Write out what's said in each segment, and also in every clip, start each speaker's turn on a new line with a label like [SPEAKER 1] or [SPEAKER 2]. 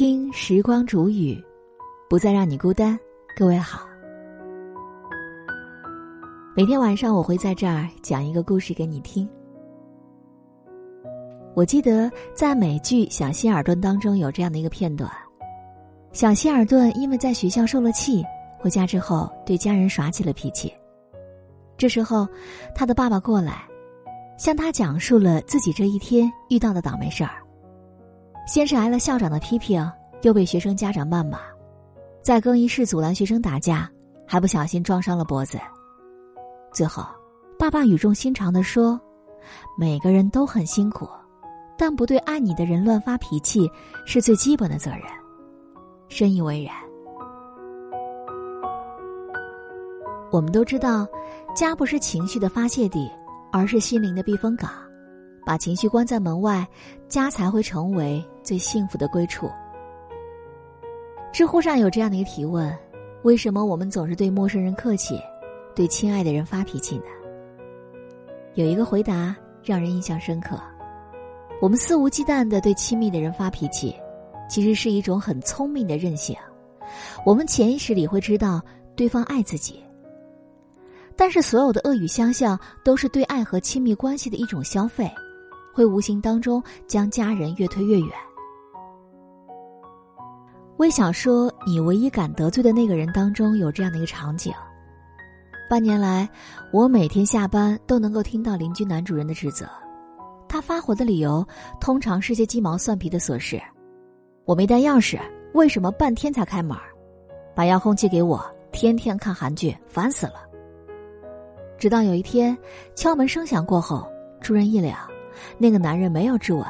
[SPEAKER 1] 听时光煮雨，不再让你孤单。各位好，每天晚上我会在这儿讲一个故事给你听。我记得在美剧《小希尔顿》当中有这样的一个片段：小希尔顿因为在学校受了气，回家之后对家人耍起了脾气。这时候，他的爸爸过来，向他讲述了自己这一天遇到的倒霉事儿。先是挨了校长的批评，又被学生家长谩骂，在更衣室阻拦学生打架，还不小心撞伤了脖子。最后，爸爸语重心长的说：“每个人都很辛苦，但不对爱你的人乱发脾气是最基本的责任。”深以为然。我们都知道，家不是情绪的发泄地，而是心灵的避风港。把情绪关在门外，家才会成为最幸福的归处。知乎上有这样的一个提问：为什么我们总是对陌生人客气，对亲爱的人发脾气呢？有一个回答让人印象深刻：我们肆无忌惮的对亲密的人发脾气，其实是一种很聪明的任性。我们潜意识里会知道对方爱自己，但是所有的恶语相向都是对爱和亲密关系的一种消费。会无形当中将家人越推越远。微小说《你唯一敢得罪的那个人》当中有这样的一个场景：半年来，我每天下班都能够听到邻居男主人的指责，他发火的理由通常是些鸡毛蒜皮的琐事。我没带钥匙，为什么半天才开门？把遥控器给我，天天看韩剧，烦死了。直到有一天，敲门声响过后，出人意料。那个男人没有质问，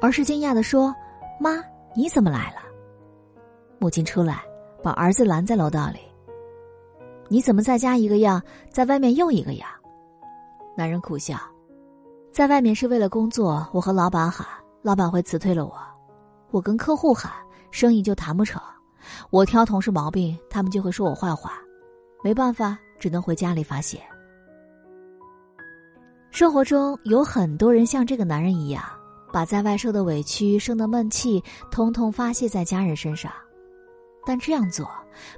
[SPEAKER 1] 而是惊讶的说：“妈，你怎么来了？”母亲出来，把儿子拦在楼道里。“你怎么在家一个样，在外面又一个样？”男人苦笑：“在外面是为了工作，我和老板喊，老板会辞退了我；我跟客户喊，生意就谈不成；我挑同事毛病，他们就会说我坏话。没办法，只能回家里发泄。”生活中有很多人像这个男人一样，把在外受的委屈、生的闷气，通通发泄在家人身上。但这样做，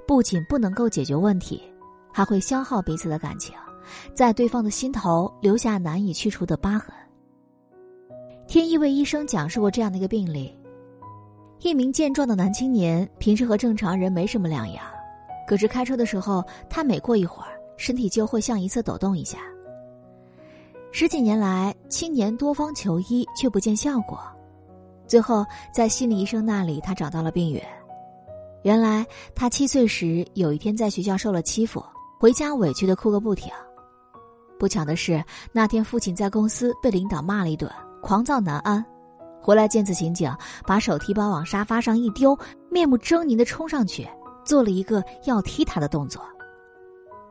[SPEAKER 1] 不仅不能够解决问题，还会消耗彼此的感情，在对方的心头留下难以去除的疤痕。听一位医生讲述过这样的一个病例：一名健壮的男青年，平时和正常人没什么两样，可是开车的时候，他每过一会儿，身体就会向一侧抖动一下。十几年来，青年多方求医却不见效果，最后在心理医生那里，他找到了病源。原来他七岁时有一天在学校受了欺负，回家委屈的哭个不停。不巧的是，那天父亲在公司被领导骂了一顿，狂躁难安，回来见此情景，把手提包往沙发上一丢，面目狰狞的冲上去，做了一个要踢他的动作。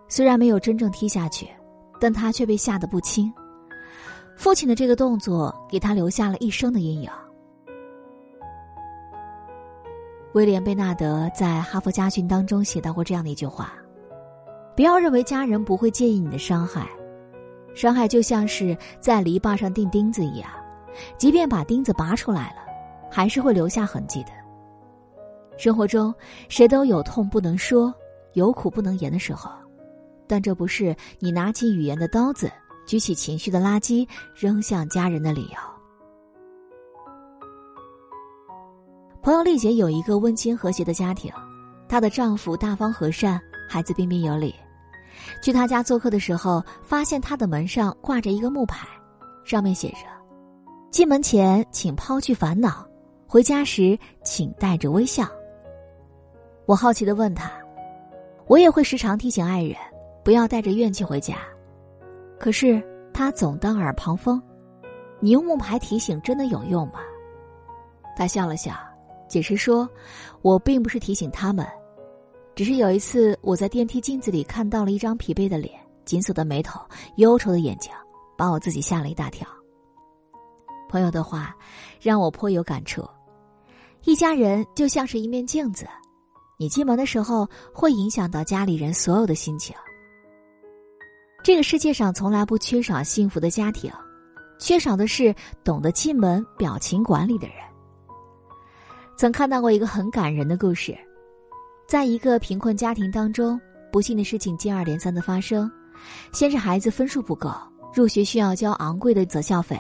[SPEAKER 1] 虽然没有真正踢下去，但他却被吓得不轻。父亲的这个动作给他留下了一生的阴影。威廉·贝纳德在《哈佛家训》当中写到过这样的一句话：“不要认为家人不会介意你的伤害，伤害就像是在篱笆上钉钉子一样，即便把钉子拔出来了，还是会留下痕迹的。生活中，谁都有痛不能说，有苦不能言的时候，但这不是你拿起语言的刀子。”举起情绪的垃圾扔向家人的理由。高丽姐有一个温馨和谐的家庭，她的丈夫大方和善，孩子彬彬有礼。去她家做客的时候，发现她的门上挂着一个木牌，上面写着：“进门前请抛去烦恼，回家时请带着微笑。”我好奇的问他：“我也会时常提醒爱人，不要带着怨气回家。”可是他总当耳旁风，你用木牌提醒真的有用吗？他笑了笑，解释说：“我并不是提醒他们，只是有一次我在电梯镜子里看到了一张疲惫的脸、紧锁的眉头、忧愁的眼睛，把我自己吓了一大跳。”朋友的话让我颇有感触，一家人就像是一面镜子，你进门的时候会影响到家里人所有的心情。这个世界上从来不缺少幸福的家庭，缺少的是懂得进门表情管理的人。曾看到过一个很感人的故事，在一个贫困家庭当中，不幸的事情接二连三的发生。先是孩子分数不够，入学需要交昂贵的择校费，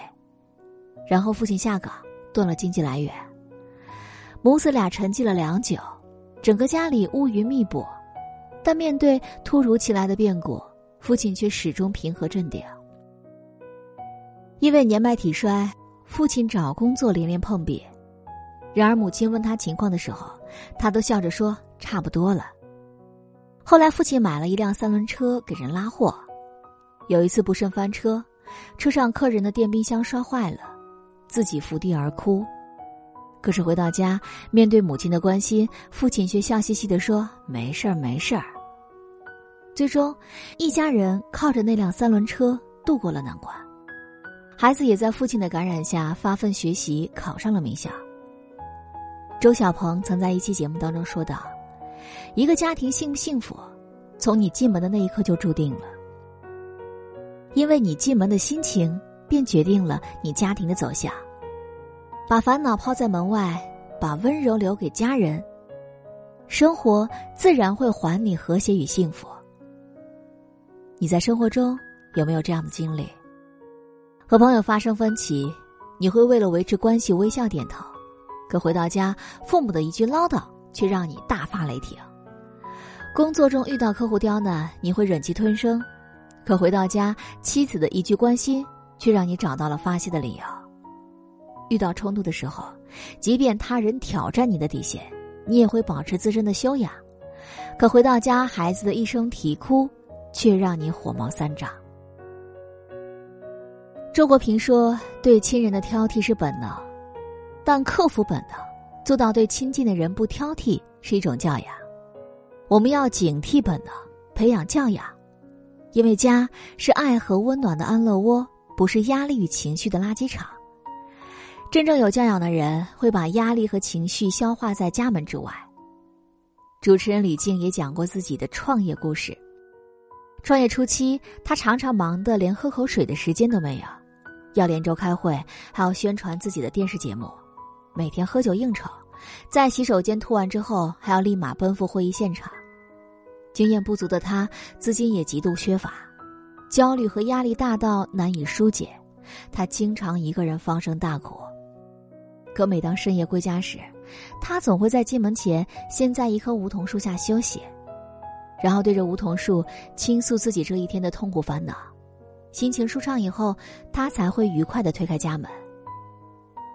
[SPEAKER 1] 然后父亲下岗，断了经济来源。母子俩沉寂了良久，整个家里乌云密布，但面对突如其来的变故，父亲却始终平和镇定。因为年迈体衰，父亲找工作连连碰壁。然而，母亲问他情况的时候，他都笑着说：“差不多了。”后来，父亲买了一辆三轮车给人拉货。有一次不慎翻车，车上客人的电冰箱摔坏了，自己伏地而哭。可是回到家，面对母亲的关心，父亲却笑嘻嘻的说：“没事儿，没事儿。”最终，一家人靠着那辆三轮车度过了难关。孩子也在父亲的感染下发奋学习，考上了名校。周小鹏曾在一期节目当中说道：“一个家庭幸不幸福，从你进门的那一刻就注定了。因为你进门的心情，便决定了你家庭的走向。把烦恼抛在门外，把温柔留给家人，生活自然会还你和谐与幸福。你在生活中有没有这样的经历？和朋友发生分歧，你会为了维持关系微笑点头。”可回到家，父母的一句唠叨却让你大发雷霆；工作中遇到客户刁难，你会忍气吞声；可回到家，妻子的一句关心却让你找到了发泄的理由。遇到冲突的时候，即便他人挑战你的底线，你也会保持自身的修养；可回到家，孩子的一声啼哭，却让你火冒三丈。周国平说：“对亲人的挑剔是本能。”但克服本能，做到对亲近的人不挑剔是一种教养。我们要警惕本能，培养教养，因为家是爱和温暖的安乐窝，不是压力与情绪的垃圾场。真正有教养的人会把压力和情绪消化在家门之外。主持人李静也讲过自己的创业故事。创业初期，他常常忙得连喝口水的时间都没有，要连轴开会，还要宣传自己的电视节目。每天喝酒应酬，在洗手间吐完之后，还要立马奔赴会议现场。经验不足的他，资金也极度缺乏，焦虑和压力大到难以疏解。他经常一个人放声大哭。可每当深夜归家时，他总会在进门前先在一棵梧桐树下休息，然后对着梧桐树倾诉自己这一天的痛苦烦恼。心情舒畅以后，他才会愉快的推开家门。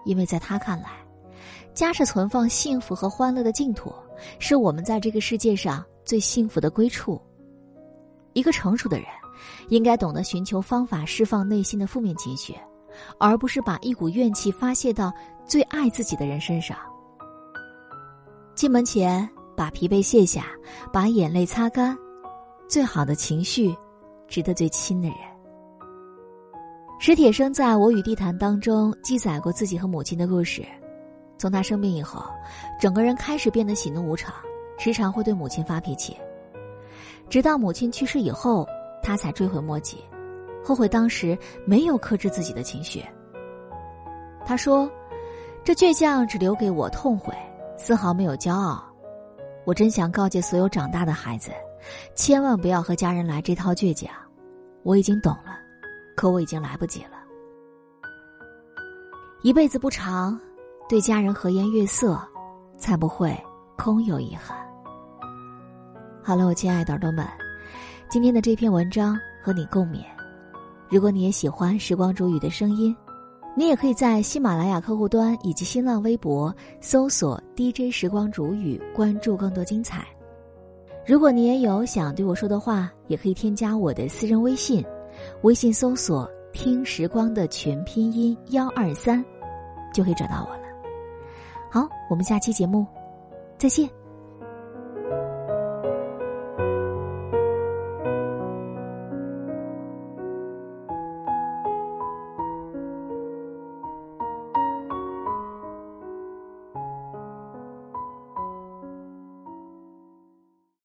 [SPEAKER 1] 因为在他看来，家是存放幸福和欢乐的净土，是我们在这个世界上最幸福的归处。一个成熟的人，应该懂得寻求方法释放内心的负面情绪，而不是把一股怨气发泄到最爱自己的人身上。进门前把疲惫卸下，把眼泪擦干，最好的情绪，值得最亲的人。史铁生在我与地坛当中记载过自己和母亲的故事。从他生病以后，整个人开始变得喜怒无常，时常会对母亲发脾气。直到母亲去世以后，他才追悔莫及，后悔当时没有克制自己的情绪。他说：“这倔强只留给我痛悔，丝毫没有骄傲。我真想告诫所有长大的孩子，千万不要和家人来这套倔强。我已经懂了，可我已经来不及了。一辈子不长。”对家人和颜悦色，才不会空有遗憾。好了，我亲爱的耳朵们，今天的这篇文章和你共勉。如果你也喜欢时光煮雨的声音，你也可以在喜马拉雅客户端以及新浪微博搜索 “DJ 时光煮雨”，关注更多精彩。如果你也有想对我说的话，也可以添加我的私人微信，微信搜索“听时光”的全拼音幺二三，就可以找到我了。好，我们下期节目再见。